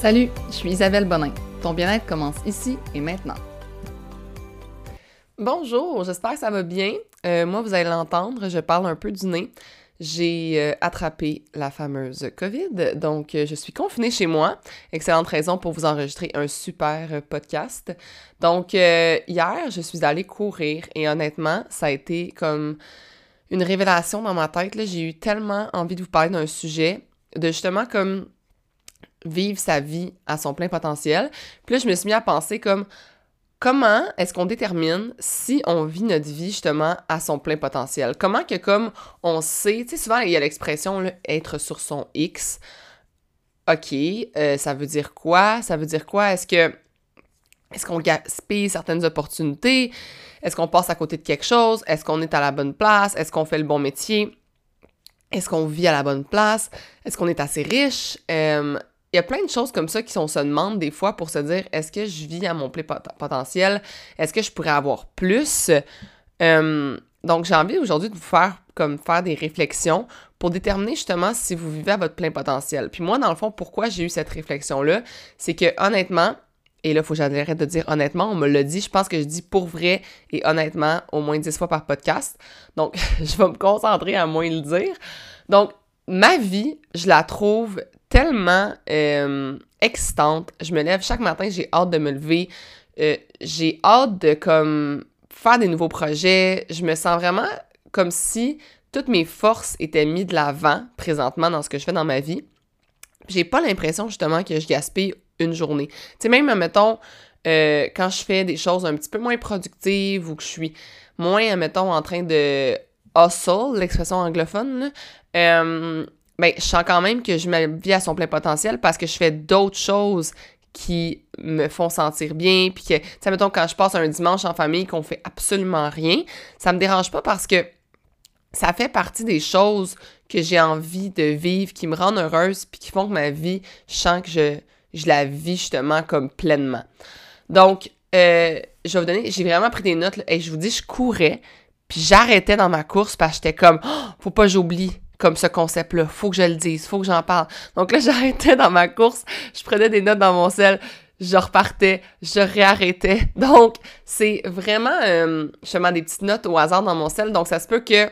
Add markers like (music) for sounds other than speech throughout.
Salut, je suis Isabelle Bonin. Ton bien-être commence ici et maintenant. Bonjour, j'espère que ça va bien. Euh, moi, vous allez l'entendre, je parle un peu du nez. J'ai euh, attrapé la fameuse COVID, donc euh, je suis confinée chez moi. Excellente raison pour vous enregistrer un super podcast. Donc hier, je suis allée courir et honnêtement, ça a été comme une révélation dans ma tête. J'ai eu tellement envie de vous parler d'un sujet, de justement comme vivre sa vie à son plein potentiel. Puis là, je me suis mis à penser comme comment est-ce qu'on détermine si on vit notre vie justement à son plein potentiel? Comment que comme on sait, tu sais, souvent il y a l'expression être sur son X. OK, euh, ça veut dire quoi? Ça veut dire quoi? Est-ce que est-ce qu'on gaspille certaines opportunités? Est-ce qu'on passe à côté de quelque chose? Est-ce qu'on est à la bonne place? Est-ce qu'on fait le bon métier? Est-ce qu'on vit à la bonne place? Est-ce qu'on est assez riche? Euh, il y a plein de choses comme ça qui se demande des fois pour se dire est-ce que je vis à mon plein potentiel? Est-ce que je pourrais avoir plus? Donc j'ai envie aujourd'hui de vous faire comme faire des réflexions pour déterminer justement si vous vivez à votre plein potentiel. Puis moi dans le fond pourquoi j'ai eu cette réflexion là, c'est que honnêtement et là, il faut que j'arrête de dire honnêtement, on me l'a dit, je pense que je dis pour vrai et honnêtement au moins 10 fois par podcast. Donc, (laughs) je vais me concentrer à moins le dire. Donc, ma vie, je la trouve tellement euh, excitante. Je me lève chaque matin, j'ai hâte de me lever. Euh, j'ai hâte de comme faire des nouveaux projets. Je me sens vraiment comme si toutes mes forces étaient mises de l'avant présentement dans ce que je fais dans ma vie. J'ai pas l'impression justement que je gaspille une journée. Tu sais, même, mettons, euh, quand je fais des choses un petit peu moins productives ou que je suis moins, mettons, en train de hustle, l'expression anglophone, là, ben, je sens quand même que je me vis à son plein potentiel parce que je fais d'autres choses qui me font sentir bien, puis que, tu sais, mettons, quand je passe un dimanche en famille qu'on fait absolument rien, ça me dérange pas parce que ça fait partie des choses que j'ai envie de vivre, qui me rendent heureuse, puis qui font que ma vie, je sens que je, je la vis justement comme pleinement. Donc, euh, je vais vous donner, j'ai vraiment pris des notes, et je vous dis, je courais, puis j'arrêtais dans ma course parce que j'étais comme, oh, faut pas j'oublie comme ce concept-là. Faut que je le dise, faut que j'en parle. Donc là, (laughs) j'arrêtais dans ma course, je prenais des notes dans mon sel, je repartais, je réarrêtais. (laughs) Donc, c'est vraiment euh, justement des petites notes au hasard dans mon sel. Donc, ça se peut que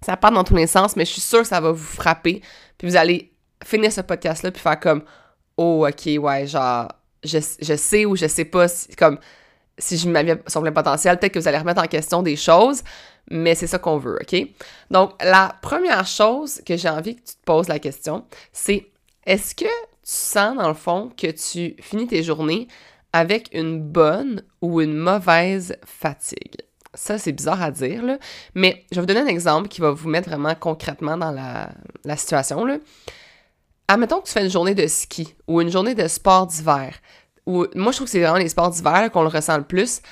ça parte dans tous les sens, mais je suis sûre que ça va vous frapper. Puis vous allez finir ce podcast-là puis faire comme Oh, ok, ouais, genre, je, je sais ou je sais pas si, comme si je m'avais sur plein potentiel, peut-être que vous allez remettre en question des choses mais c'est ça qu'on veut, OK? Donc, la première chose que j'ai envie que tu te poses la question, c'est est-ce que tu sens, dans le fond, que tu finis tes journées avec une bonne ou une mauvaise fatigue? Ça, c'est bizarre à dire, là, mais je vais vous donner un exemple qui va vous mettre vraiment concrètement dans la, la situation. Là. Admettons que tu fais une journée de ski ou une journée de sport d'hiver. Moi, je trouve que c'est vraiment les sports d'hiver qu'on le ressent le plus.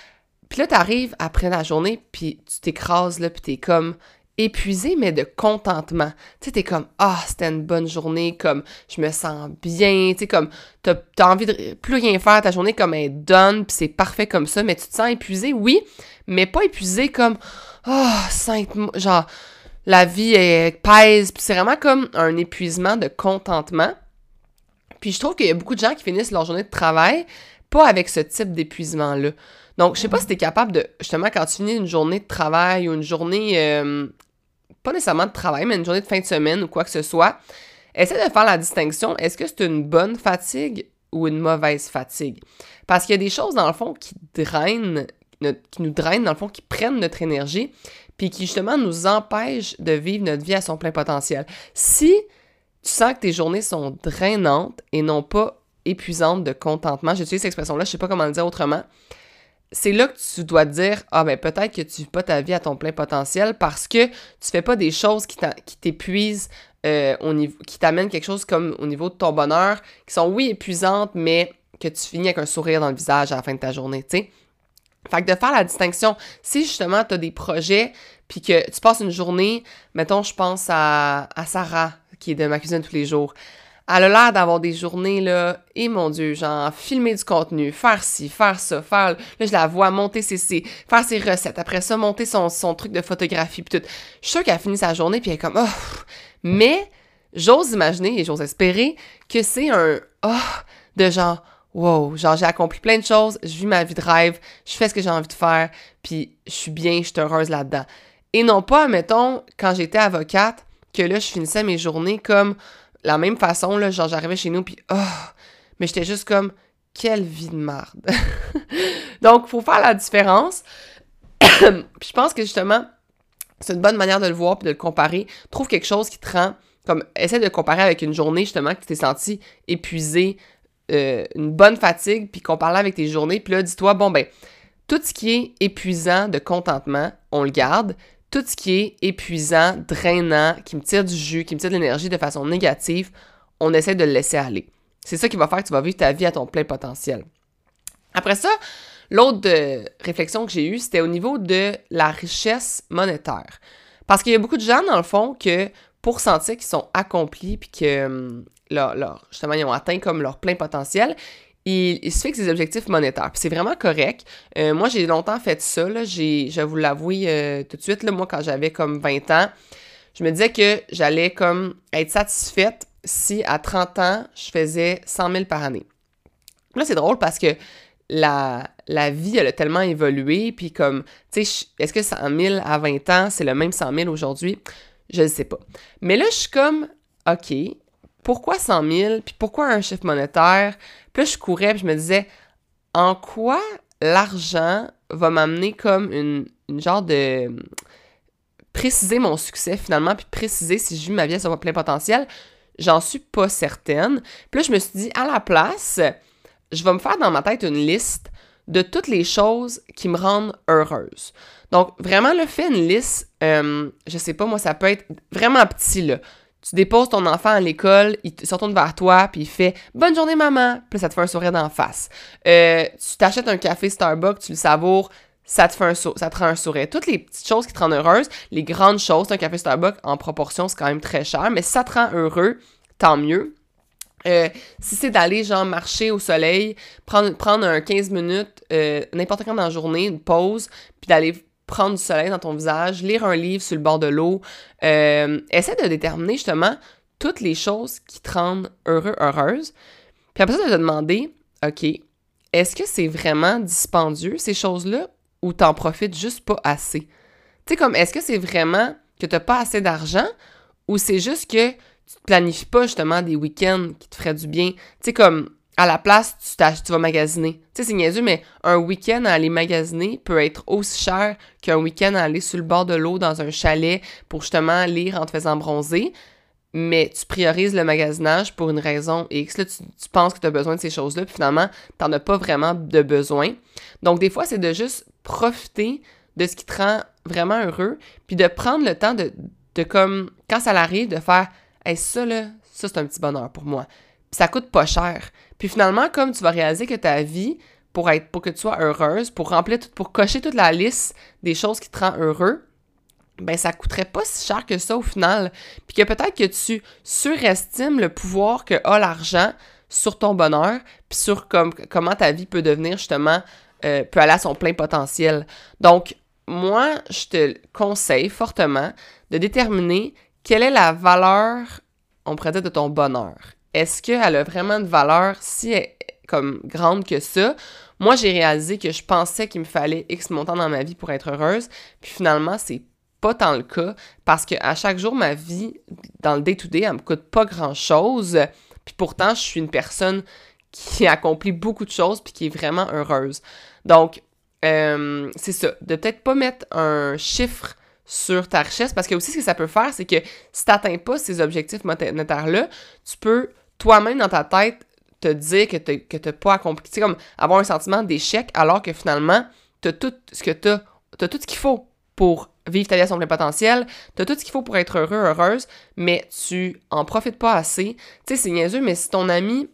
Puis là, t'arrives après la journée, puis tu t'écrases, là, puis t'es comme épuisé, mais de contentement. Tu sais, t'es comme, ah, c'était une bonne journée, comme, je me sens bien, tu sais, comme, t'as as envie de plus rien faire, ta journée comme elle done, puis c'est parfait comme ça, mais tu te sens épuisé, oui, mais pas épuisé comme, ah, oh, genre, la vie est pèse, puis c'est vraiment comme un épuisement de contentement. Puis je trouve qu'il y a beaucoup de gens qui finissent leur journée de travail pas avec ce type d'épuisement-là. Donc, je sais pas si tu capable de, justement, quand tu finis une journée de travail ou une journée, euh, pas nécessairement de travail, mais une journée de fin de semaine ou quoi que ce soit, essaie de faire la distinction. Est-ce que c'est une bonne fatigue ou une mauvaise fatigue? Parce qu'il y a des choses, dans le fond, qui drainent, qui nous drainent, dans le fond, qui prennent notre énergie, puis qui, justement, nous empêchent de vivre notre vie à son plein potentiel. Si tu sens que tes journées sont drainantes et non pas épuisantes de contentement, j'utilise cette expression-là, je sais pas comment le dire autrement, c'est là que tu dois te dire ah ben peut-être que tu vis pas ta vie à ton plein potentiel parce que tu fais pas des choses qui t'épuisent euh, qui t'amènent quelque chose comme au niveau de ton bonheur qui sont oui épuisantes mais que tu finis avec un sourire dans le visage à la fin de ta journée, tu sais. Fait que de faire la distinction, si justement tu as des projets puis que tu passes une journée, mettons je pense à Sarah qui est de ma cuisine tous les jours. Elle a l'air d'avoir des journées, là, et mon Dieu, genre, filmer du contenu, faire ci, faire ça, faire... Là, je la vois monter ses, faire ses recettes, après ça, monter son, son truc de photographie, puis tout. Je suis sûre qu'elle a fini sa journée, puis elle est comme, oh! Mais, j'ose imaginer et j'ose espérer que c'est un, oh! de genre, wow, genre j'ai accompli plein de choses, je vis ma vie de rêve, je fais ce que j'ai envie de faire, puis je suis bien, je suis heureuse là-dedans. Et non pas, mettons, quand j'étais avocate, que là, je finissais mes journées comme la même façon, là, genre j'arrivais chez nous, puis oh, mais j'étais juste comme, quelle vie de merde. (laughs) Donc, faut faire la différence. (coughs) puis je pense que justement, c'est une bonne manière de le voir puis de le comparer. Trouve quelque chose qui te rend comme essaie de comparer avec une journée justement que tu t'es senti épuisé, euh, une bonne fatigue, puis parlait avec tes journées, puis là, dis-toi, bon, ben, tout ce qui est épuisant de contentement, on le garde. Tout ce qui est épuisant, drainant, qui me tire du jus, qui me tire de l'énergie de façon négative, on essaie de le laisser aller. C'est ça qui va faire que tu vas vivre ta vie à ton plein potentiel. Après ça, l'autre euh, réflexion que j'ai eue, c'était au niveau de la richesse monétaire. Parce qu'il y a beaucoup de gens, dans le fond, que pour sentir qu'ils sont accomplis puis que hum, justement, ils ont atteint comme leur plein potentiel, ils, se fixent des objectifs monétaires. C'est vraiment correct. Euh, moi, j'ai longtemps fait ça. Je vous l'avouer euh, tout de suite. Moi, quand j'avais comme 20 ans, je me disais que j'allais comme être satisfaite si à 30 ans, je faisais 100 000 par année. Là, c'est drôle parce que la, la vie, elle a tellement évolué. Puis comme, tu sais, est-ce que 100 000 à 20 ans, c'est le même 100 000 aujourd'hui? Je ne sais pas. Mais là, je suis comme, OK, pourquoi 100 000? Puis pourquoi un chiffre monétaire? Puis je courais, puis je me disais, en quoi l'argent va m'amener comme une, genre de préciser mon succès finalement, puis préciser si je vis ma vie à son plein potentiel, j'en suis pas certaine. Puis là, je me suis dit, à la place, je vais me faire dans ma tête une liste de toutes les choses qui me rendent heureuse. Donc, vraiment, le fait une liste, euh, je sais pas, moi, ça peut être vraiment petit, là. Tu déposes ton enfant à l'école, il se retourne vers toi, puis il fait Bonne journée, maman. Puis ça te fait un sourire d'en face. Euh, tu t'achètes un café Starbucks, tu le savoures, ça te fait un ça te rend un sourire. Toutes les petites choses qui te rendent heureuse, les grandes choses, un café Starbucks en proportion, c'est quand même très cher, mais ça te rend heureux, tant mieux. Euh, si c'est d'aller genre marcher au soleil, prendre, prendre un 15 minutes, euh, n'importe quand dans la journée, une pause, puis d'aller prendre du soleil dans ton visage, lire un livre sur le bord de l'eau. Euh, essaie de déterminer justement toutes les choses qui te rendent heureux, heureuse. Puis après ça, de te demander, OK, est-ce que c'est vraiment dispendieux, ces choses-là, ou t'en profites juste pas assez? Tu sais, comme, est-ce que c'est vraiment que t'as pas assez d'argent, ou c'est juste que tu te planifies pas justement des week-ends qui te feraient du bien? Tu sais, comme, à la place, tu, tu vas magasiner. Tu sais, c'est niaiseux, mais un week-end à aller magasiner peut être aussi cher qu'un week-end à aller sur le bord de l'eau dans un chalet pour justement lire en te faisant bronzer. Mais tu priorises le magasinage pour une raison X. Là, tu, penses que tu as besoin de ces choses-là, puis finalement, tu n'en as pas vraiment de besoin. Donc, des fois, c'est de juste profiter de ce qui te rend vraiment heureux, puis de prendre le temps de, de comme, quand ça arrive, de faire Hey, ça, là, ça, c'est un petit bonheur pour moi. Puis ça coûte pas cher. Puis finalement, comme tu vas réaliser que ta vie, pour être pour que tu sois heureuse, pour remplir tout, pour cocher toute la liste des choses qui te rendent heureux, ben ça coûterait pas si cher que ça au final. Puis que peut-être que tu surestimes le pouvoir que a l'argent sur ton bonheur, puis sur comme, comment ta vie peut devenir justement, euh, peut aller à son plein potentiel. Donc, moi, je te conseille fortement de déterminer quelle est la valeur, on pourrait dire, de ton bonheur est-ce qu'elle a vraiment de valeur si comme grande que ça? Moi, j'ai réalisé que je pensais qu'il me fallait X montant dans ma vie pour être heureuse, puis finalement, c'est pas tant le cas parce qu'à chaque jour, ma vie, dans le day-to-day, elle me coûte pas grand-chose, puis pourtant, je suis une personne qui accomplit beaucoup de choses puis qui est vraiment heureuse. Donc, euh, c'est ça, de peut-être pas mettre un chiffre sur ta richesse parce que aussi ce que ça peut faire, c'est que si tu n'atteins pas ces objectifs monétaires-là, tu peux toi-même dans ta tête te dire que tu n'as pas accompli. Tu comme avoir un sentiment d'échec alors que finalement, tu as tout ce que tu as, tout ce qu'il faut pour vivre ta vie à son plein potentiel, tu as tout ce qu'il faut pour être heureux, heureuse, mais tu en profites pas assez. Tu sais, c'est niaiseux, mais si ton ami,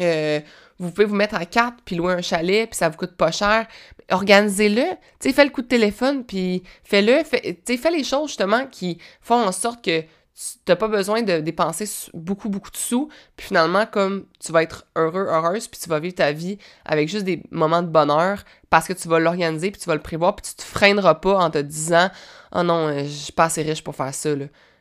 euh, vous pouvez vous mettre à quatre puis louer un chalet puis ça vous coûte pas cher, organisez-le. Tu sais, fais le coup de téléphone, puis fais-le. Fais, fais les choses, justement, qui font en sorte que tu n'as pas besoin de dépenser beaucoup, beaucoup de sous. Puis finalement, comme tu vas être heureux, heureuse, puis tu vas vivre ta vie avec juste des moments de bonheur parce que tu vas l'organiser, puis tu vas le prévoir, puis tu te freineras pas en te disant « Oh non, euh, je suis pas assez riche pour faire ça. »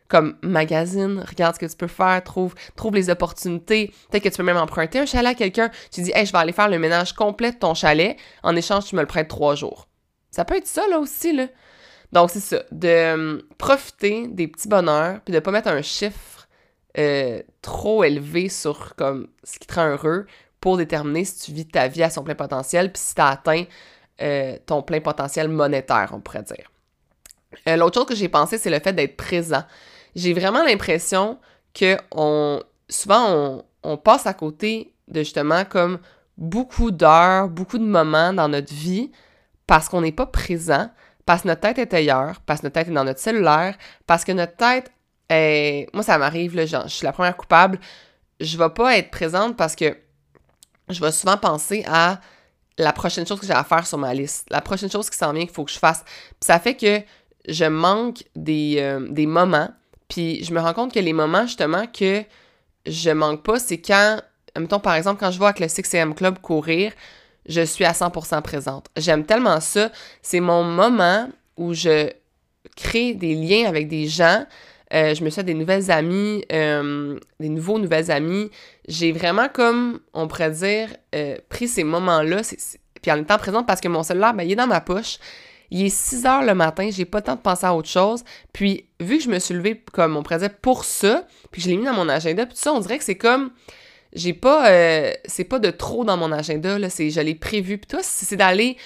comme magazine, regarde ce que tu peux faire, trouve, trouve les opportunités. Peut-être que tu peux même emprunter un chalet à quelqu'un. Tu dis, hey, je vais aller faire le ménage complet de ton chalet. En échange, tu me le prêtes trois jours. Ça peut être ça, là aussi, là. Donc, c'est ça. De hum, profiter des petits bonheurs, puis de pas mettre un chiffre euh, trop élevé sur comme ce qui te rend heureux pour déterminer si tu vis ta vie à son plein potentiel, puis si tu as atteint euh, ton plein potentiel monétaire, on pourrait dire. Euh, l'autre chose que j'ai pensé, c'est le fait d'être présent. J'ai vraiment l'impression que on, souvent, on, on, passe à côté de justement comme beaucoup d'heures, beaucoup de moments dans notre vie parce qu'on n'est pas présent, parce que notre tête est ailleurs, parce que notre tête est dans notre cellulaire, parce que notre tête est... Moi, ça m'arrive, genre, je suis la première coupable. Je vais pas être présente parce que je vais souvent penser à la prochaine chose que j'ai à faire sur ma liste, la prochaine chose qui s'en vient qu'il faut que je fasse. Puis ça fait que je manque des, euh, des moments, puis je me rends compte que les moments justement que je manque pas, c'est quand, mettons par exemple, quand je vais avec le 6am Club courir, je suis à 100% présente. J'aime tellement ça. C'est mon moment où je crée des liens avec des gens. Euh, je me suis des nouvelles amies, euh, des nouveaux nouvelles amies. J'ai vraiment comme, on pourrait dire, euh, pris ces moments-là, puis en étant présente parce que mon cellulaire, ben, il est dans ma poche. Il est 6 heures le matin, j'ai pas le temps de penser à autre chose. Puis, vu que je me suis levée, comme on pourrait pour ça, puis je l'ai mis dans mon agenda, puis tout ça, on dirait que c'est comme j'ai pas euh, c'est pas de trop dans mon agenda là c'est je l'ai prévu. Puis toi c'est d'aller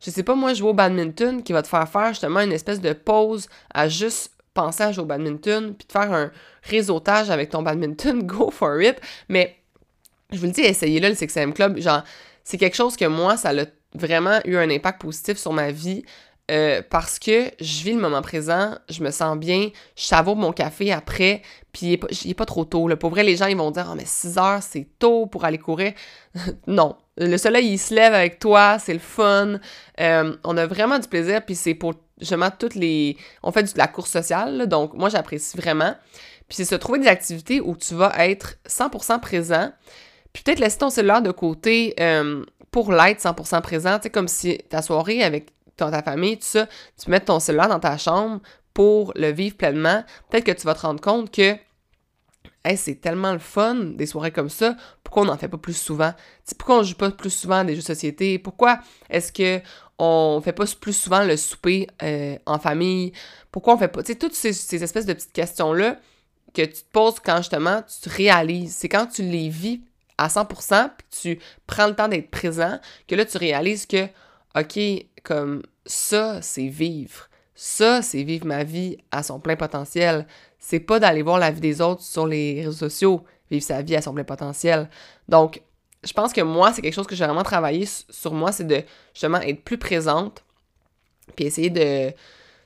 je sais pas moi jouer au badminton qui va te faire faire justement une espèce de pause à juste penser à jouer au badminton puis de faire un réseautage avec ton badminton (laughs) go for it. Mais je vous le dis essayez-le le 6 club genre c'est quelque chose que moi ça a vraiment eu un impact positif sur ma vie euh, parce que je vis le moment présent, je me sens bien, je savoure mon café après, puis il n'est pas, trop tôt. Là. Pour vrai, les gens, ils vont dire « Ah, mais 6 heures, c'est tôt pour aller courir. (laughs) » Non. Le soleil, il se lève avec toi, c'est le fun. Euh, on a vraiment du plaisir, puis c'est pour justement toutes les... On fait de la course sociale, donc moi, j'apprécie vraiment. Puis c'est se trouver des activités où tu vas être 100% présent, puis peut-être laisser ton cellulaire de côté euh, pour l'être 100% présent, sais, comme si ta soirée avec ta famille, tout ça, tu mets ton cellulaire dans ta chambre pour le vivre pleinement, peut-être que tu vas te rendre compte que c'est tellement le fun des soirées comme ça, pourquoi on n'en fait pas plus souvent? pourquoi on joue pas plus souvent des jeux de société? Pourquoi est-ce que on fait pas plus souvent le souper euh, en famille? Pourquoi on fait pas? Tu sais, toutes ces, ces, espèces de petites questions-là que tu te poses quand justement tu te réalises. C'est quand tu les vis à 100%, puis tu prends le temps d'être présent, que là tu réalises que, OK, comme ça, c'est vivre. Ça, c'est vivre ma vie à son plein potentiel. C'est pas d'aller voir la vie des autres sur les réseaux sociaux, vivre sa vie à son plein potentiel. Donc, je pense que moi, c'est quelque chose que j'ai vraiment travaillé sur moi, c'est de justement être plus présente, puis essayer de,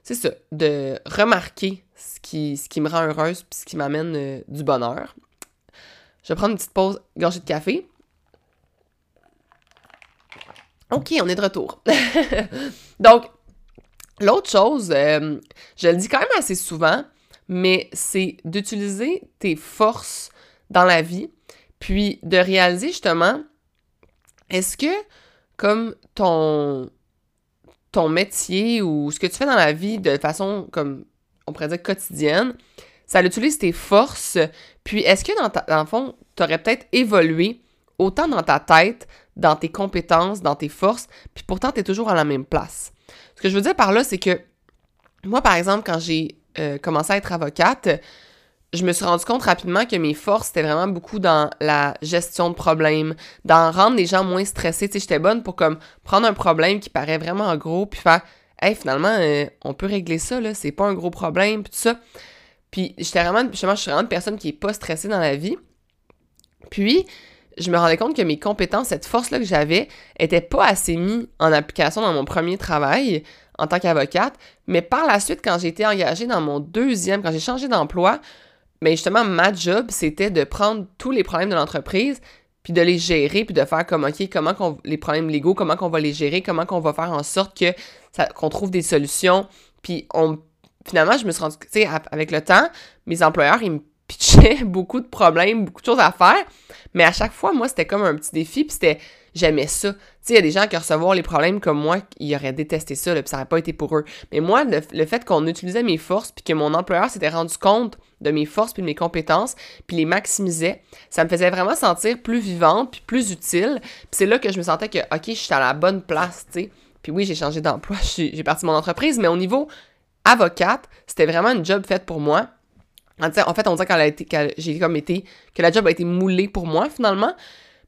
c'est ça, de remarquer ce qui, me rend heureuse, puis ce qui m'amène euh, du bonheur. Je vais prendre une petite pause, gorgée de café. OK, on est de retour. (laughs) Donc, l'autre chose, euh, je le dis quand même assez souvent, mais c'est d'utiliser tes forces dans la vie, puis de réaliser justement, est-ce que comme ton, ton métier ou ce que tu fais dans la vie de façon, comme on pourrait dire, quotidienne, ça utilise tes forces, puis est-ce que dans, dans le fond, tu aurais peut-être évolué autant dans ta tête, dans tes compétences, dans tes forces, puis pourtant, tu es toujours à la même place. Ce que je veux dire par là, c'est que moi, par exemple, quand j'ai euh, commencé à être avocate, je me suis rendu compte rapidement que mes forces, c'était vraiment beaucoup dans la gestion de problèmes, dans rendre les gens moins stressés. Tu sais, j'étais bonne pour comme prendre un problème qui paraît vraiment gros, puis faire Hey, finalement, euh, on peut régler ça, là, c'est pas un gros problème, puis tout ça. Puis j'étais vraiment, justement, je suis vraiment une personne qui est pas stressée dans la vie. Puis, je me rendais compte que mes compétences, cette force-là que j'avais, n'était pas assez mise en application dans mon premier travail en tant qu'avocate. Mais par la suite, quand j'ai été engagée dans mon deuxième, quand j'ai changé d'emploi, mais ben, justement, ma job, c'était de prendre tous les problèmes de l'entreprise, puis de les gérer, puis de faire comme, OK, comment qu'on, les problèmes légaux, comment qu'on va les gérer, comment qu'on va faire en sorte que qu'on trouve des solutions. Puis finalement, je me suis rendu, tu sais, avec le temps, mes employeurs, ils me pitchait (laughs) beaucoup de problèmes, beaucoup de choses à faire. Mais à chaque fois, moi, c'était comme un petit défi, puis c'était j'aimais ça. Tu sais, il y a des gens qui recevoir les problèmes comme moi, ils auraient détesté ça, puis ça n'aurait pas été pour eux. Mais moi, le, fait qu'on utilisait mes forces, puis que mon employeur s'était rendu compte de mes forces puis de mes compétences, puis les maximisait, ça me faisait vraiment sentir plus vivante, puis plus utile. Puis c'est là que je me sentais que, OK, je suis à la bonne place, tu sais. Puis oui, j'ai changé d'emploi, (laughs) j'ai parti mon entreprise, mais au niveau avocate, c'était vraiment une job faite pour moi. En fait, on dirait qu'elle a été, j'ai comme été, que la job a été moulée pour moi finalement.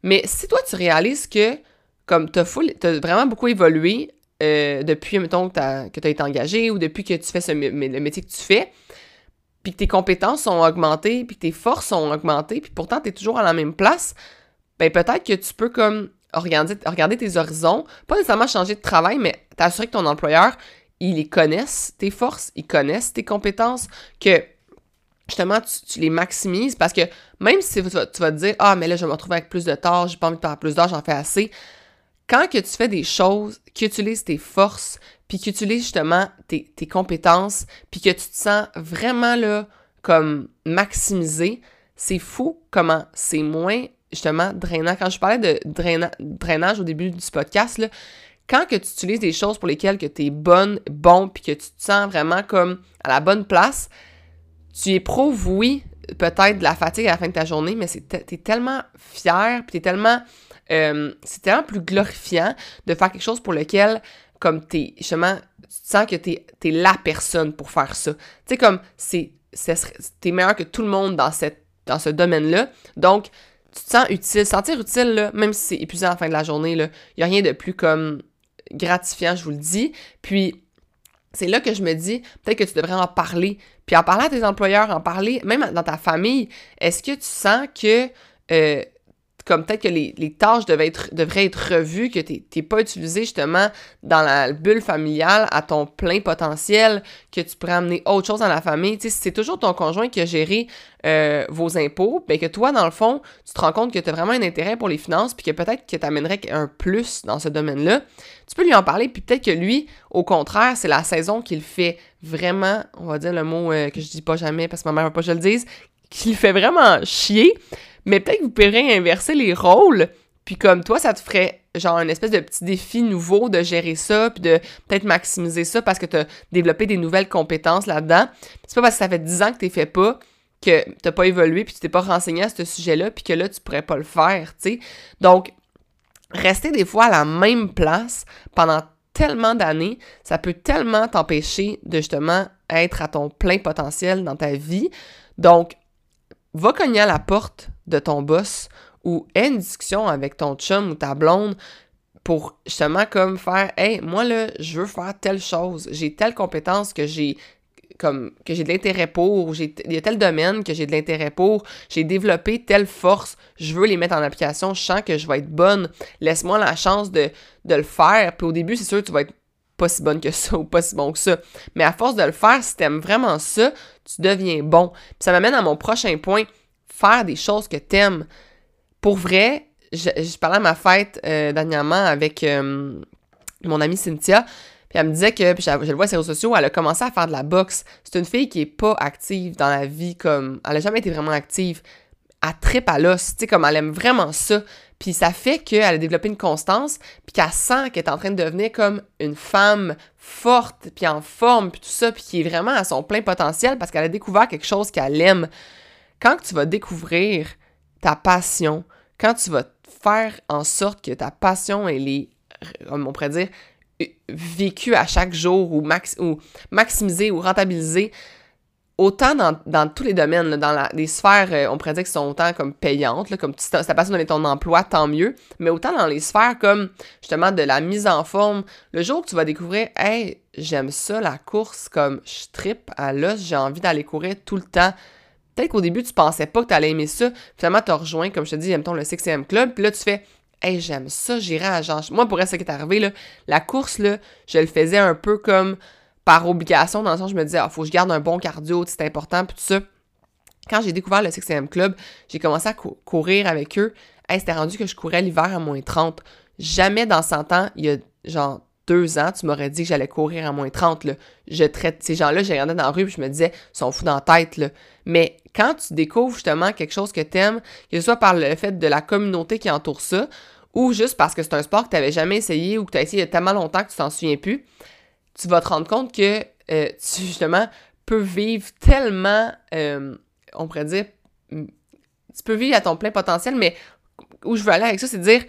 Mais si toi, tu réalises que, comme t'as as vraiment beaucoup évolué euh, depuis, mettons, que tu as été engagé ou depuis que tu fais le métier que tu fais, puis que tes compétences sont augmentées, puis que tes forces sont augmentées, puis pourtant, tu es toujours à la même place, ben peut-être que tu peux comme regarder, regarder tes horizons, pas nécessairement changer de travail, mais t'assurer que ton employeur, il connaisse, tes forces, il connaisse tes compétences, que justement, tu, les maximises parce que même si tu vas, te dire Ah, mais là, je vais me retrouver avec plus de tâches, j'ai pas envie de faire plus d'heures, j'en fais assez. Quand que tu fais des choses qui utilisent tes forces, puis qui utilisent justement tes, compétences, puis que tu te sens vraiment là comme maximisé, c'est fou comment c'est moins justement drainant. Quand je parlais de drainage au début du podcast, là, quand que tu utilises des choses pour lesquelles que tu es bonne, bon, puis que tu te sens vraiment comme à la bonne place, tu éprouves, oui, peut-être de la fatigue à la fin de ta journée, mais t'es tellement fier, puis t'es tellement... Euh, c'est tellement plus glorifiant de faire quelque chose pour lequel, comme t'es, justement, tu sens que t'es es la personne pour faire ça. Tu sais, comme, c'est, t'es meilleur que tout le monde dans, cette, dans ce domaine-là. Donc, tu te sens utile. Sentir utile, là, même si c'est épuisant à la fin de la journée, il n'y a rien de plus comme gratifiant, je vous le dis. Puis, c'est là que je me dis, peut-être que tu devrais en parler. Puis en parlant à tes employeurs, en parler, même dans ta famille, est-ce que tu sens que, euh, comme peut-être que les, tâches devraient être revues, que tu n'es pas utilisé justement dans la bulle familiale à ton plein potentiel, que tu pourrais amener autre chose dans la famille. Tu sais, c'est toujours ton conjoint qui a géré euh, vos impôts, mais que toi, dans le fond, tu te rends compte que tu as vraiment un intérêt pour les finances, puis que peut-être que tu amènerais un plus dans ce domaine-là, tu peux lui en parler, puis peut-être que lui, au contraire, c'est la saison qu'il fait vraiment, on va dire le mot euh, que je dis pas jamais parce que ma mère veut pas que je le dise, qu'il fait vraiment chier, mais peut-être que vous pourriez inverser les rôles, puis comme toi, ça te ferait genre un espèce de petit défi nouveau de gérer ça, puis de peut-être maximiser ça parce que tu as développé des nouvelles compétences là-dedans. C'est pas parce que ça fait 10 ans que tu fait pas que t'as pas évolué puis tu t'es pas renseigné à ce sujet-là puis que là tu pourrais pas le faire, tu sais. Donc rester des fois à la même place pendant tellement d'années, ça peut tellement t'empêcher de justement être à ton plein potentiel dans ta vie. Donc va cogner à la porte de ton boss ou aie une discussion avec ton chum ou ta blonde pour justement comme faire Hey, moi là, je veux faire telle chose, j'ai telle compétence que j'ai comme que j'ai de l'intérêt pour, il y a tel domaine que j'ai de l'intérêt pour, j'ai développé telle force, je veux les mettre en application, je sens que je vais être bonne, laisse-moi la chance de, le faire. Puis au début, c'est sûr que tu vas être pas si bonne que ça ou pas si bon que ça. Mais à force de le faire, si t'aimes vraiment ça, tu deviens bon. Puis ça m'amène à mon prochain point, faire des choses que t'aimes. Pour vrai, je, parlais à ma fête euh, dernièrement avec euh, mon amie Cynthia, elle me disait que, puis je, le vois sur les réseaux sociaux, elle a commencé à faire de la boxe. C'est une fille qui est pas active dans la vie, comme. Elle a jamais été vraiment active. Elle tripe à l'os, tu sais, comme elle aime vraiment ça. Puis ça fait qu'elle a développé une constance, puis qu'elle sent qu'elle est en train de devenir comme une femme forte, puis en forme, puis tout ça, puis qui est vraiment à son plein potentiel parce qu'elle a découvert quelque chose qu'elle aime. Quand tu vas découvrir ta passion, quand tu vas faire en sorte que ta passion, elle est, on pourrait dire, vécu à chaque jour ou, max, ou maximisé ou rentabilisé, autant dans, tous les domaines, dans les sphères, euh, on pourrait dire qui sont autant comme payantes, comme tu, ta passion donner ton emploi, tant mieux, mais autant dans les sphères comme justement de la mise en forme, le jour que tu vas découvrir, hey, j'aime ça, la course, comme je à l'os, j'ai envie d'aller courir tout le temps. Peut-être qu'au début, tu pensais pas que tu allais aimer ça, finalement, tu rejoint, comme je te dis, aime-t-on le 6 club, puis là, tu fais, Hey, j'aime ça, j'irai à genre. Moi, pour ce qui est arrivé, là, la course, là, je le faisais un peu comme par obligation, dans le sens où je me disais, ah, faut que je garde un bon cardio, c'est important, puis tout ça. Quand j'ai découvert le 6 Club, j'ai commencé à courir avec eux. Hey, c'était rendu que je courais l'hiver à moins 30. Jamais dans 100 ans, il y a genre deux ans, tu m'aurais dit que j'allais courir à moins 30, là. Je traite ces gens-là, j'ai regardé dans la rue et je me disais, ils sont fous dans la tête, là. Mais quand tu découvres justement quelque chose que t'aimes, que ce soit par le fait de la communauté qui entoure ça, ou juste parce que c'est un sport que tu n'avais jamais essayé ou que tu as essayé il y a tellement longtemps que tu t'en souviens plus, tu vas te rendre compte que euh, tu, justement, peux vivre tellement, euh, on pourrait dire, tu peux vivre à ton plein potentiel, mais où je veux aller avec ça, c'est dire,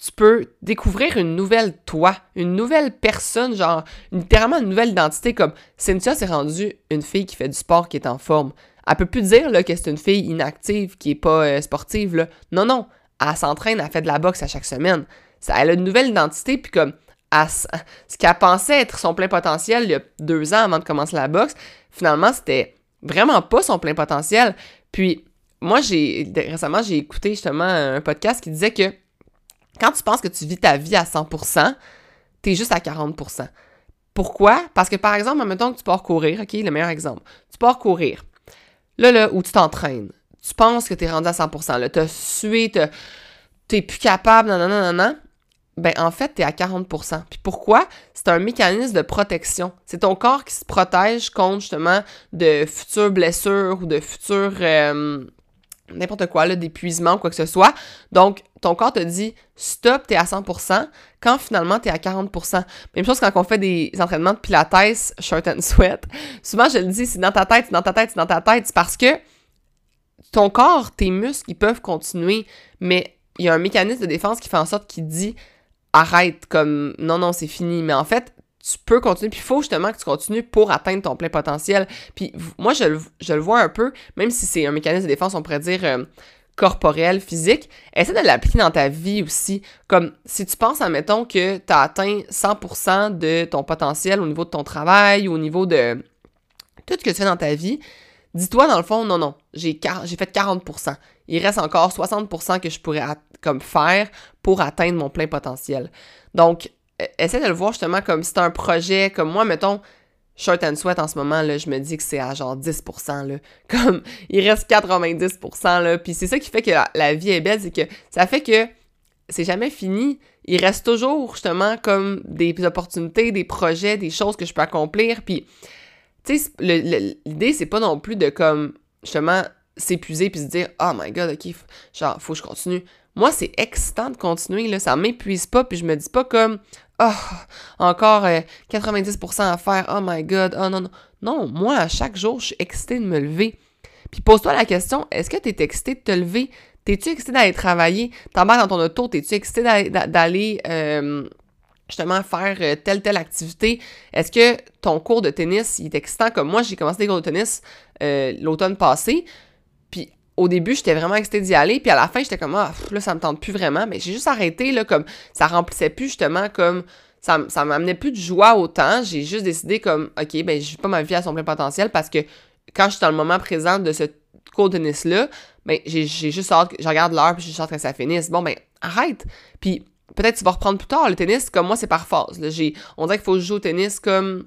tu peux découvrir une nouvelle toi, une nouvelle personne, genre littéralement une nouvelle identité, comme Cynthia s'est rendue une fille qui fait du sport, qui est en forme. Elle peut plus dire là, que c'est une fille inactive, qui est pas euh, sportive. Là. Non, non. Elle s'entraîne, elle fait de la boxe à chaque semaine. Elle a une nouvelle identité, puis comme ce qu'elle pensait être son plein potentiel il y a deux ans avant de commencer la boxe, finalement, c'était vraiment pas son plein potentiel. Puis, moi, j'ai récemment, j'ai écouté justement un podcast qui disait que quand tu penses que tu vis ta vie à 100%, t'es juste à 40%. Pourquoi? Parce que, par exemple, mettons que tu pars courir, OK, le meilleur exemple. Tu pars courir. Là, là, où tu t'entraînes. Tu penses que t'es rendu à 100%. Là, t'as sué, t'es plus capable, non, non, non, non, ben en fait, tu es à 40% Puis pourquoi? C'est un mécanisme de protection. C'est ton corps qui se protège contre justement de futures blessures ou de futurs euh, n'importe quoi, d'épuisement, quoi que ce soit. Donc, ton corps te dit stop, t'es à 100%, quand finalement t'es à 40%. Même chose quand on fait des entraînements de pilates, short and sweat. Souvent, je le dis, c'est dans ta tête, c'est dans ta tête, c'est dans ta tête. C'est parce que ton corps, tes muscles, ils peuvent continuer, mais il y a un mécanisme de défense qui fait en sorte qu'il dit arrête, comme non, non, c'est fini. Mais en fait, tu peux continuer, puis il faut justement que tu continues pour atteindre ton plein potentiel. Puis moi, je, le vois un peu, même si c'est un mécanisme de défense, on pourrait dire euh, corporel, physique, essaie de l'appliquer dans ta vie aussi. Comme si tu penses, admettons, que tu as atteint 100% de ton potentiel au niveau de ton travail, au niveau de tout ce que tu fais dans ta vie, dis-toi dans le fond, non, non, j'ai fait 40%. Il reste encore 60% que je pourrais comme faire pour atteindre mon plein potentiel. Donc, e, essaie de le voir justement comme si c'est un projet, comme moi, mettons, Short and Sweat en ce moment, là, je me dis que c'est à genre 10%, là. (laughs) Comme, il reste 90%, là. Puis c'est ça qui fait que la, vie est belle, c'est que ça fait que c'est jamais fini. Il reste toujours, justement, comme des opportunités, des projets, des choses que je peux accomplir. Puis, tu sais, l'idée, c'est pas non plus de, comme, justement, s'épuiser puis se dire, oh my god, ok, genre, faut que je continue. Moi, c'est excitant de continuer, là, ça m'épuise pas, puis je me dis pas comme oh, encore 90% euh, à faire, oh my god, oh non, non. Non, moi, à chaque jour, je suis excitée de me lever. Puis pose-toi la question, est-ce que tu es excité de te lever? T'es-tu excité d'aller travailler? T'embarques dans ton auto, t'es-tu excité d'aller euh, justement faire euh, telle, telle activité? Est-ce que ton cours de tennis, il est excitant? Comme moi? J'ai commencé des cours de tennis l'automne passé au début, j'étais vraiment excitée d'y aller, puis à la fin, j'étais comme, ah, là, ça me tente plus vraiment, mais j'ai juste arrêté, là, comme, ça remplissait plus, justement, comme, ça, ça m'amenait plus de joie autant, j'ai juste décidé, comme, ok, ben, je vis pas ma vie à son plein potentiel, parce que quand je suis dans le moment présent de ce cours de tennis-là, ben, j'ai juste hâte, je regarde l'heure, puis j'ai juste hâte que ça finisse. Bon, ben, arrête! Puis, peut-être tu vas reprendre plus tard, le tennis, comme moi, c'est par phase, là, on dirait qu'il faut que je joue au tennis, comme,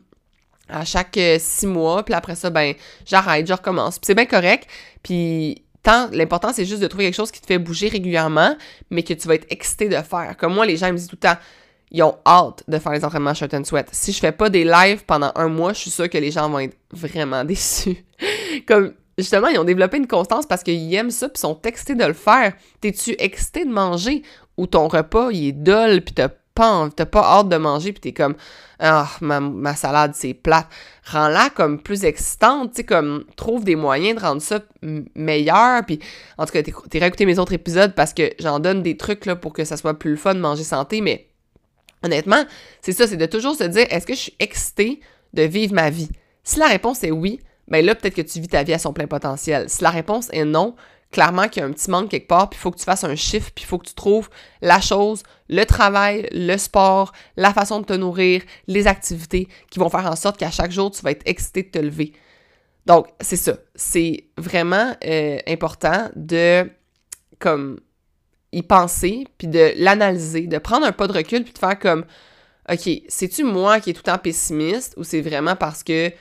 à chaque euh, six mois, puis après ça, ben, j'arrête, je recommence. Puis c'est bien correct, puis l'important, c'est juste de trouver quelque chose qui te fait bouger régulièrement, mais que tu vas être excité de faire. Comme moi, les gens me disent tout le temps, ils ont hâte de faire les entraînements short and sweat. Si je fais pas des lives pendant un mois, je suis sûre que les gens vont être vraiment (laughs) déçus. Comme, justement, ils ont développé une constance parce qu'ils aiment ça puis sont excités de le faire. T'es-tu excité de manger ou ton repas, il est dol puis t'as t'as pas hâte de manger puis t'es comme, ah, ma, salade, c'est plate. Rends-la comme plus excitante, tu sais, comme, trouve des moyens de rendre ça meilleur. Puis, en tout cas, t'es réécouté mes autres épisodes parce que j'en donne des trucs, pour que ça soit plus le fun de manger santé. Mais, honnêtement, c'est ça, c'est de toujours se dire, est-ce que je suis excitée de vivre ma vie? Si la réponse est oui, ben là, peut-être que tu vis ta vie à son plein potentiel. Si la réponse est non, clairement qu'il y a un petit manque quelque part, puis il faut que tu fasses un chiffre, puis il faut que tu trouves la chose, le travail, le sport, la façon de te nourrir, les activités qui vont faire en sorte qu'à chaque jour, tu vas être excité de te lever. Donc, c'est ça. C'est vraiment euh, important de, comme, y penser, puis de l'analyser, de prendre un pas de recul, puis de faire comme, OK, c'est-tu moi qui est tout le temps pessimiste, ou c'est vraiment parce que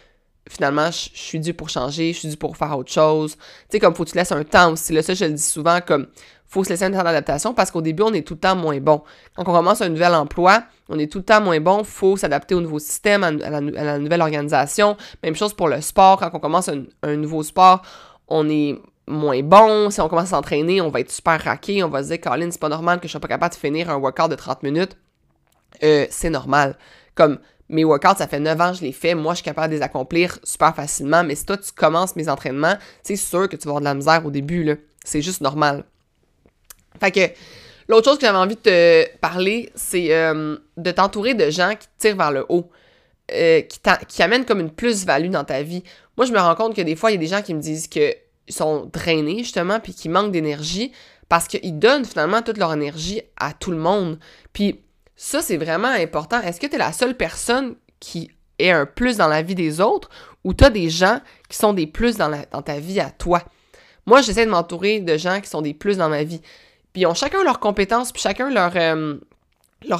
finalement, je, suis dû pour changer, je suis dû pour faire autre chose. Tu sais, comme faut que tu laisses un temps aussi. Là, ça, je le dis souvent, comme faut se laisser un temps d'adaptation parce qu'au début, on est tout le temps moins bon. Quand on commence un nouvel emploi, on est tout le temps moins bon. faut s'adapter au nouveau système, à, la, nouvelle organisation. Même chose pour le sport. Quand on commence un, nouveau sport, on est moins bon. Si on commence à s'entraîner, on va être super raqué. On va se dire, Colin, c'est pas normal que je sois pas capable de finir un workout de 30 minutes. Euh, c'est normal. Comme mes workouts, ça fait 9 ans que je les fais. Moi, je suis capable de les accomplir super facilement. Mais si toi, tu commences mes entraînements, c'est sûr que tu vas avoir de la misère au début. là. C'est juste normal. Fait que l'autre chose que j'avais envie de te parler, c'est euh, de t'entourer de gens qui te tirent vers le haut, euh, qui, amènent comme une plus-value dans ta vie. Moi, je me rends compte que des fois, il y a des gens qui me disent qu'ils sont drainés, justement, puis qui manquent d'énergie parce qu'ils donnent finalement toute leur énergie à tout le monde. Puis ça, c'est vraiment important. Est-ce que tu es la seule personne qui est un plus dans la vie des autres ou tu as des gens qui sont des plus dans, ta vie à toi? Moi, j'essaie de m'entourer de gens qui sont des plus dans ma vie. Puis ils ont chacun leurs compétences, puis chacun leur, euh,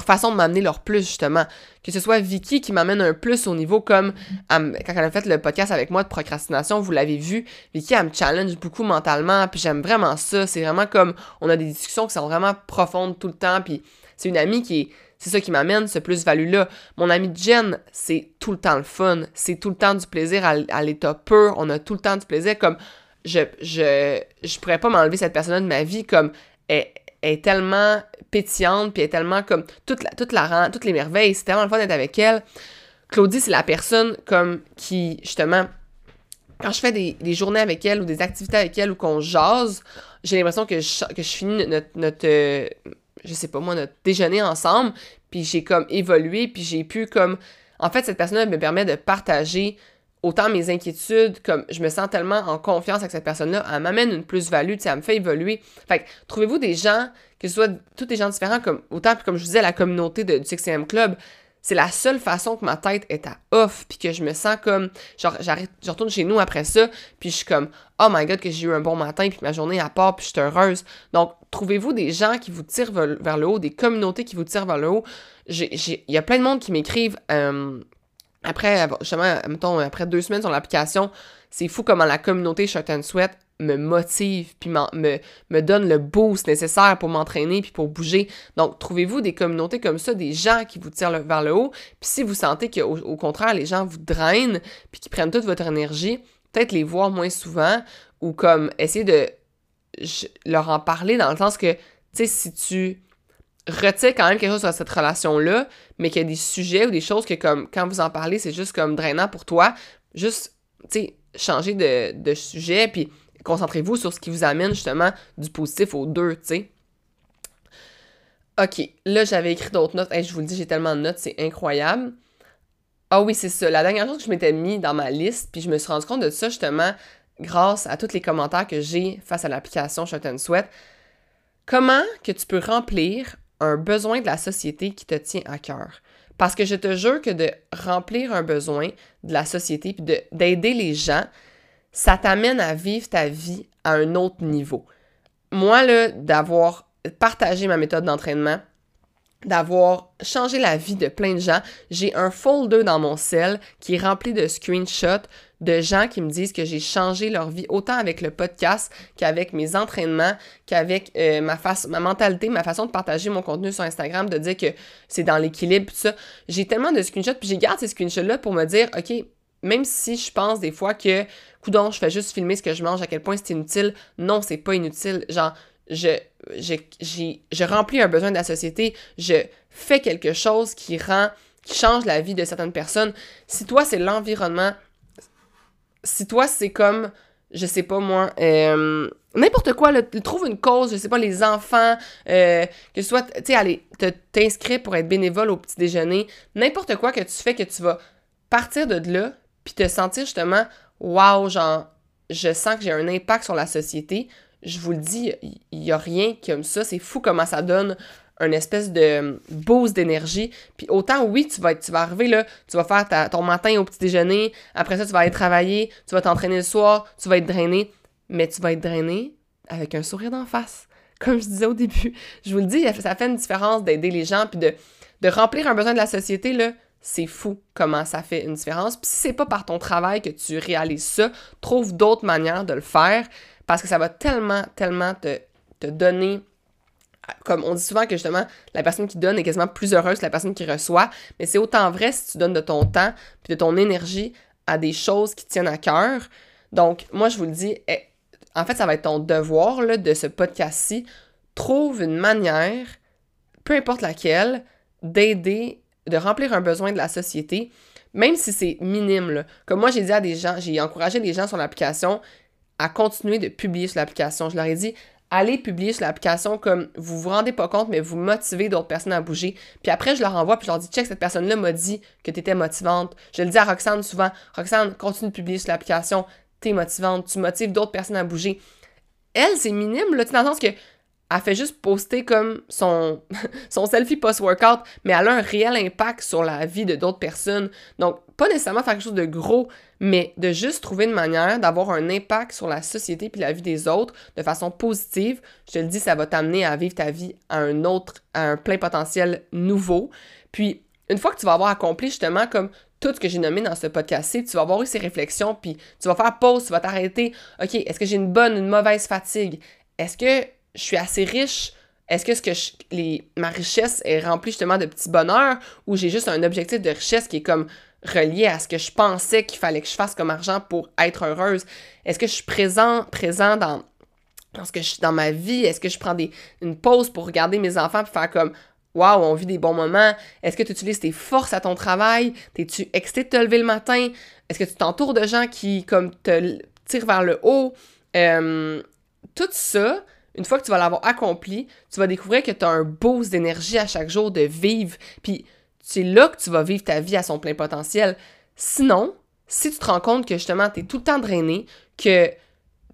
façon de m'amener leur plus, justement. Que ce soit Vicky qui m'amène un plus au niveau comme quand elle a fait le podcast avec moi de procrastination, vous l'avez vu, Vicky, elle me challenge beaucoup mentalement, puis j'aime vraiment ça. C'est vraiment comme, on a des discussions qui sont vraiment profondes tout le temps, puis c'est une amie qui est c'est ça qui m'amène ce plus-value-là. Mon ami Jen, c'est tout le temps le fun. C'est tout le temps du plaisir à, l'état pur. On a tout le temps du plaisir. Comme, je, je, je pourrais pas m'enlever cette personne-là de ma vie. Comme, est, est tellement pétillante, puis est tellement comme toute la, toute la toutes les merveilles. C'est tellement le fun d'être avec elle. Claudie, c'est la personne comme qui, justement, quand je fais des, journées avec elle ou des activités avec elle ou qu'on jase, j'ai l'impression que je, que je finis notre, notre je sais pas moi, notre déjeuner ensemble, puis j'ai comme évolué, puis j'ai pu comme... En fait, cette personne-là me permet de partager autant mes inquiétudes, comme je me sens tellement en confiance avec cette personne-là, elle m'amène une plus-value, tu sais, elle me fait évoluer. Fait que, trouvez-vous des gens, que ce soit tous des gens différents, comme autant, comme je vous disais, la communauté de, du 6 Club, c'est la seule façon que ma tête est à off, puis que je me sens comme, genre, j'arrête, je retourne chez nous après ça, puis je suis comme, oh my god, que j'ai eu un bon matin, puis ma journée à part, puis je suis heureuse. Donc, trouvez-vous des gens qui vous tirent vers le haut, des communautés qui vous tirent vers le haut? Il y a plein de monde qui m'écrivent, euh, après, justement, mettons, après deux semaines sur l'application, c'est fou comment la communauté Short and Sweat me motive, puis me, donne le boost nécessaire pour m'entraîner, puis pour bouger. Donc, trouvez-vous des communautés comme ça, des gens qui vous tirent vers le haut? Puis si vous sentez qu'au au contraire, les gens vous drainent, puis qui prennent toute votre énergie, peut-être les voir moins souvent, ou comme essayer de leur en parler dans le sens que, tu sais, si tu retire quand même quelque chose sur cette relation-là, mais qu'il y a des sujets ou des choses que, comme, quand vous en parlez, c'est juste comme drainant pour toi, juste, tu sais, changer de, de sujet, puis concentrez-vous sur ce qui vous amène justement du positif aux deux, tu sais. OK, là, j'avais écrit d'autres notes. je vous le dis, j'ai tellement de notes, c'est incroyable. Ah oui, c'est ça. La dernière chose que je m'étais mis dans ma liste, puis je me suis rendu compte de ça justement grâce à tous les commentaires que j'ai face à l'application Shot and Sweat. Comment que tu peux remplir un besoin de la société qui te tient à cœur? Parce que je te jure que de remplir un besoin de la société puis d'aider les gens, ça t'amène à vivre ta vie à un autre niveau. Moi, là, d'avoir partagé ma méthode d'entraînement, d'avoir changé la vie de plein de gens, j'ai un folder dans mon cell qui est rempli de screenshots de gens qui me disent que j'ai changé leur vie, autant avec le podcast qu'avec mes entraînements, qu'avec euh, ma, ma mentalité, ma façon de partager mon contenu sur Instagram, de dire que c'est dans l'équilibre, tout ça. J'ai tellement de screenshots, puis j'ai gardé ces screenshots-là pour me dire, OK, même si je pense des fois que, coudon, je fais juste filmer ce que je mange, à quel point c'est inutile, non, c'est pas inutile. Genre, je, je, je remplis un besoin de la société, je fais quelque chose qui rend, qui change la vie de certaines personnes. Si toi, c'est l'environnement si toi, c'est comme, je sais pas moi, euh, n'importe quoi, trouve une cause, je sais pas, les enfants, euh, que ce soit, tu sais, aller t'inscrire pour être bénévole au petit déjeuner, n'importe quoi que tu fais, que tu vas partir de là, puis te sentir justement, wow, genre, je sens que j'ai un impact sur la société. Je vous le dis, il y a rien comme ça. C'est fou comment ça donne un espèce de boost d'énergie. Puis autant, oui, tu vas, tu vas arriver là, tu vas faire ton matin au petit déjeuner, après ça, tu vas aller travailler, tu vas t'entraîner le soir, tu vas être drainé, mais tu vas être drainé avec un sourire d'en face. (laughs) Comme je disais au début, je vous le dis, ça fait une différence d'aider les gens, puis de, de remplir un besoin de la société, là, c'est fou comment ça fait une différence. Puis si c'est pas par ton travail que tu réalises ça, trouve d'autres manières de le faire parce que ça va tellement, tellement te, te donner comme on dit souvent que justement, la personne qui donne est quasiment plus heureuse que la personne qui reçoit, mais c'est autant vrai si tu donnes de ton temps puis de ton énergie à des choses qui tiennent à cœur. Donc, moi, je vous le dis, eh, en fait, ça va être ton devoir de ce podcast-ci. Trouve une manière, peu importe laquelle, d'aider, de remplir un besoin de la société, même si c'est minime. Comme moi, j'ai dit à des gens, j'ai encouragé des gens sur l'application à continuer de publier sur l'application. Je leur ai dit, allez publier sur l'application comme vous vous rendez pas compte, mais vous motivez d'autres personnes à bouger. Puis après, je leur envoie, puis je leur dis, check, cette personne-là m'a dit que tu étais motivante. Je le dis à Roxane souvent, Roxane, continue de publier sur l'application, t'es motivante, tu motives d'autres personnes à bouger. Elle, c'est minime, là, dans le sens que elle fait juste poster comme son, (laughs) son selfie post-workout, mais elle a un réel impact sur la vie de d'autres personnes. Donc, pas nécessairement faire quelque chose de gros, mais de juste trouver une manière d'avoir un impact sur la société puis la vie des autres de façon positive. Je te le dis, ça va t'amener à vivre ta vie à un autre, à un plein potentiel nouveau. Puis, une fois que tu vas avoir accompli justement comme tout ce que j'ai nommé dans ce podcast-ci, tu vas avoir eu ces réflexions, puis tu vas faire pause, tu vas t'arrêter. OK, est-ce que j'ai une bonne, une mauvaise fatigue? Est-ce que je suis assez riche? Est-ce que, ce que les, ma richesse est remplie justement de petits bonheurs ou j'ai juste un objectif de richesse qui est comme relié à ce que je pensais qu'il fallait que je fasse comme argent pour être heureuse? Est-ce que je suis présent, présent dans, dans ce que je dans ma vie? Est-ce que je prends des, une pause pour regarder mes enfants et faire comme Waouh, on vit des bons moments? Est-ce que tu utilises tes forces à ton travail? T'es-tu excité de te lever le matin? Est-ce que tu t'entoures de gens qui, comme, te tirent vers le haut? Euh, tout ça, une fois que tu vas l'avoir accompli, tu vas découvrir que tu as un boost d'énergie à chaque jour de vivre. Puis c'est là que tu vas vivre ta vie à son plein potentiel. Sinon, si tu te rends compte que justement, tu es tout le temps drainé, que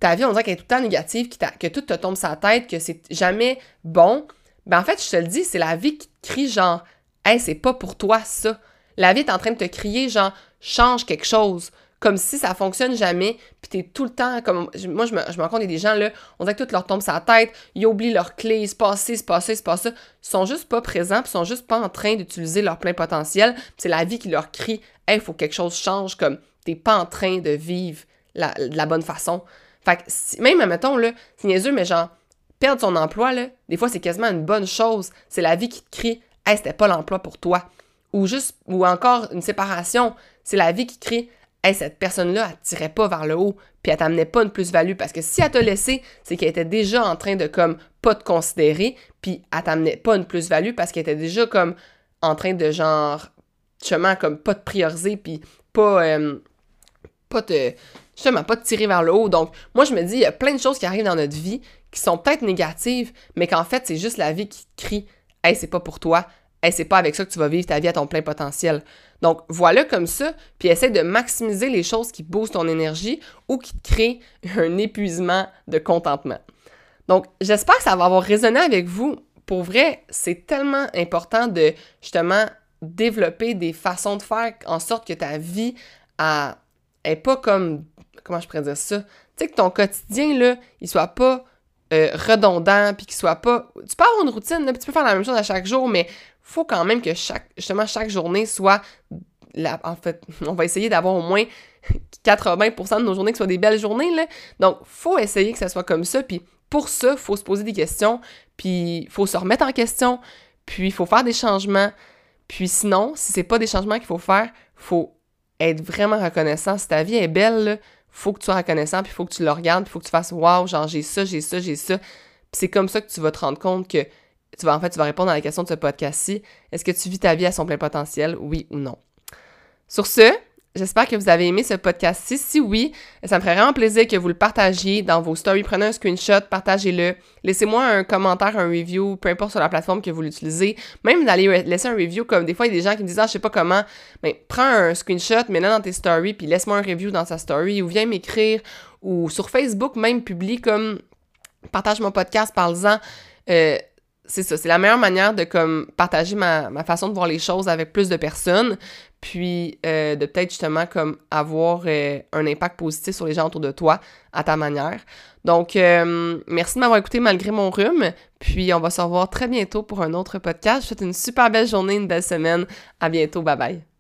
ta vie, on dirait qu'elle est tout le temps négative, que, tout te tombe sur la tête, que c'est jamais bon, ben en fait, je te le dis, c'est la vie qui te crie genre, hey, c'est pas pour toi ça. La vie est en train de te crier genre, change quelque chose comme si ça fonctionne jamais, puis t'es tout le temps comme. Moi, je me, je rends compte, il y a des gens là, on dirait que tout leur tombe la tête, ils oublient leurs clés, ils se passent ils se passent ils se passent ça. Ils sont juste pas présents, puis sont juste pas en train d'utiliser leur plein potentiel. C'est la vie qui leur crie, il faut que quelque chose change, comme t'es pas en train de vivre la, de la bonne façon. Fait que, même, admettons, là, c'est niaiseux, mais genre, perdre son emploi, là, des fois, c'est quasiment une bonne chose. C'est la vie qui te crie, hey, c'était pas l'emploi pour toi. Ou juste, ou encore une séparation, c'est la vie qui crie, hey, cette personne-là, elle tirait pas vers le haut, puis elle t'amenait pas une plus-value. Parce que si elle t'a laissé, c'est qu'elle était déjà en train de, comme, pas te considérer, puis elle t'amenait pas une plus-value parce qu'elle était déjà, comme, en train de, genre, justement, comme, pas te prioriser, puis pas, euh, pas te, justement, pas te tirer vers le haut. Donc, moi, je me dis, il y a plein de choses qui arrivent dans notre vie qui sont peut-être négatives, mais qu'en fait, c'est juste la vie qui crie, hey, c'est pas pour toi, hey, c'est pas avec ça que tu vas vivre ta vie à ton plein potentiel. Donc, voilà comme ça, puis essaie de maximiser les choses qui boostent ton énergie ou qui te créent (laughs) un épuisement de contentement. Donc, j'espère que ça va avoir résonné avec vous. Pour vrai, c'est tellement important de justement développer des façons de faire en sorte que ta vie a, est pas comme. Comment je pourrais dire ça? Tu sais, que ton quotidien, là, il soit pas euh, redondant, puis qu'il soit pas. Tu peux avoir une routine, là, puis tu peux faire la même chose à chaque jour, mais faut quand même que chaque, justement, chaque journée soit. La, en fait, (laughs) on va essayer d'avoir au moins 80% de nos journées qui soient des belles journées, là. Donc, faut essayer que ça soit comme ça. Puis pour ça, faut se poser des questions, puis faut se remettre en question, puis il faut faire des changements. Puis sinon, si c'est pas des changements qu'il faut faire, faut être vraiment reconnaissant. Si ta vie est belle, faut que tu sois reconnaissant, puis faut que tu le regardes, puis faut que tu fasses Waouh, genre j'ai ça, j'ai ça, j'ai ça. Puis c'est comme ça que tu vas te rendre compte que tu vas en fait, tu vas répondre à la question de ce podcast-ci. Est-ce que tu vis ta vie à son plein potentiel, oui ou non? Sur ce, j'espère que vous avez aimé ce podcast-ci. Si oui, ça me ferait vraiment plaisir que vous le partagiez dans vos stories. Prenez un screenshot, partagez-le. Laissez-moi un commentaire, un review, peu importe sur la plateforme que vous l'utilisez. Même d'aller laisser un review, comme des fois, il y a des gens qui me disent, ah, je sais pas comment. Mais prends un screenshot, mets-le dans tes stories, puis laisse-moi un review dans sa story, ou viens m'écrire, ou sur Facebook, même publie comme partage mon podcast, parle-en. Euh, c'est ça, c'est la meilleure manière de comme partager ma, façon de voir les choses avec plus de personnes, puis euh, de peut-être justement comme avoir euh, un impact positif sur les gens autour de toi à ta manière. Donc, euh, merci de m'avoir écouté malgré mon rhume, puis on va se revoir très bientôt pour un autre podcast. Je vous souhaite une super belle journée, une belle semaine. À bientôt, bye bye.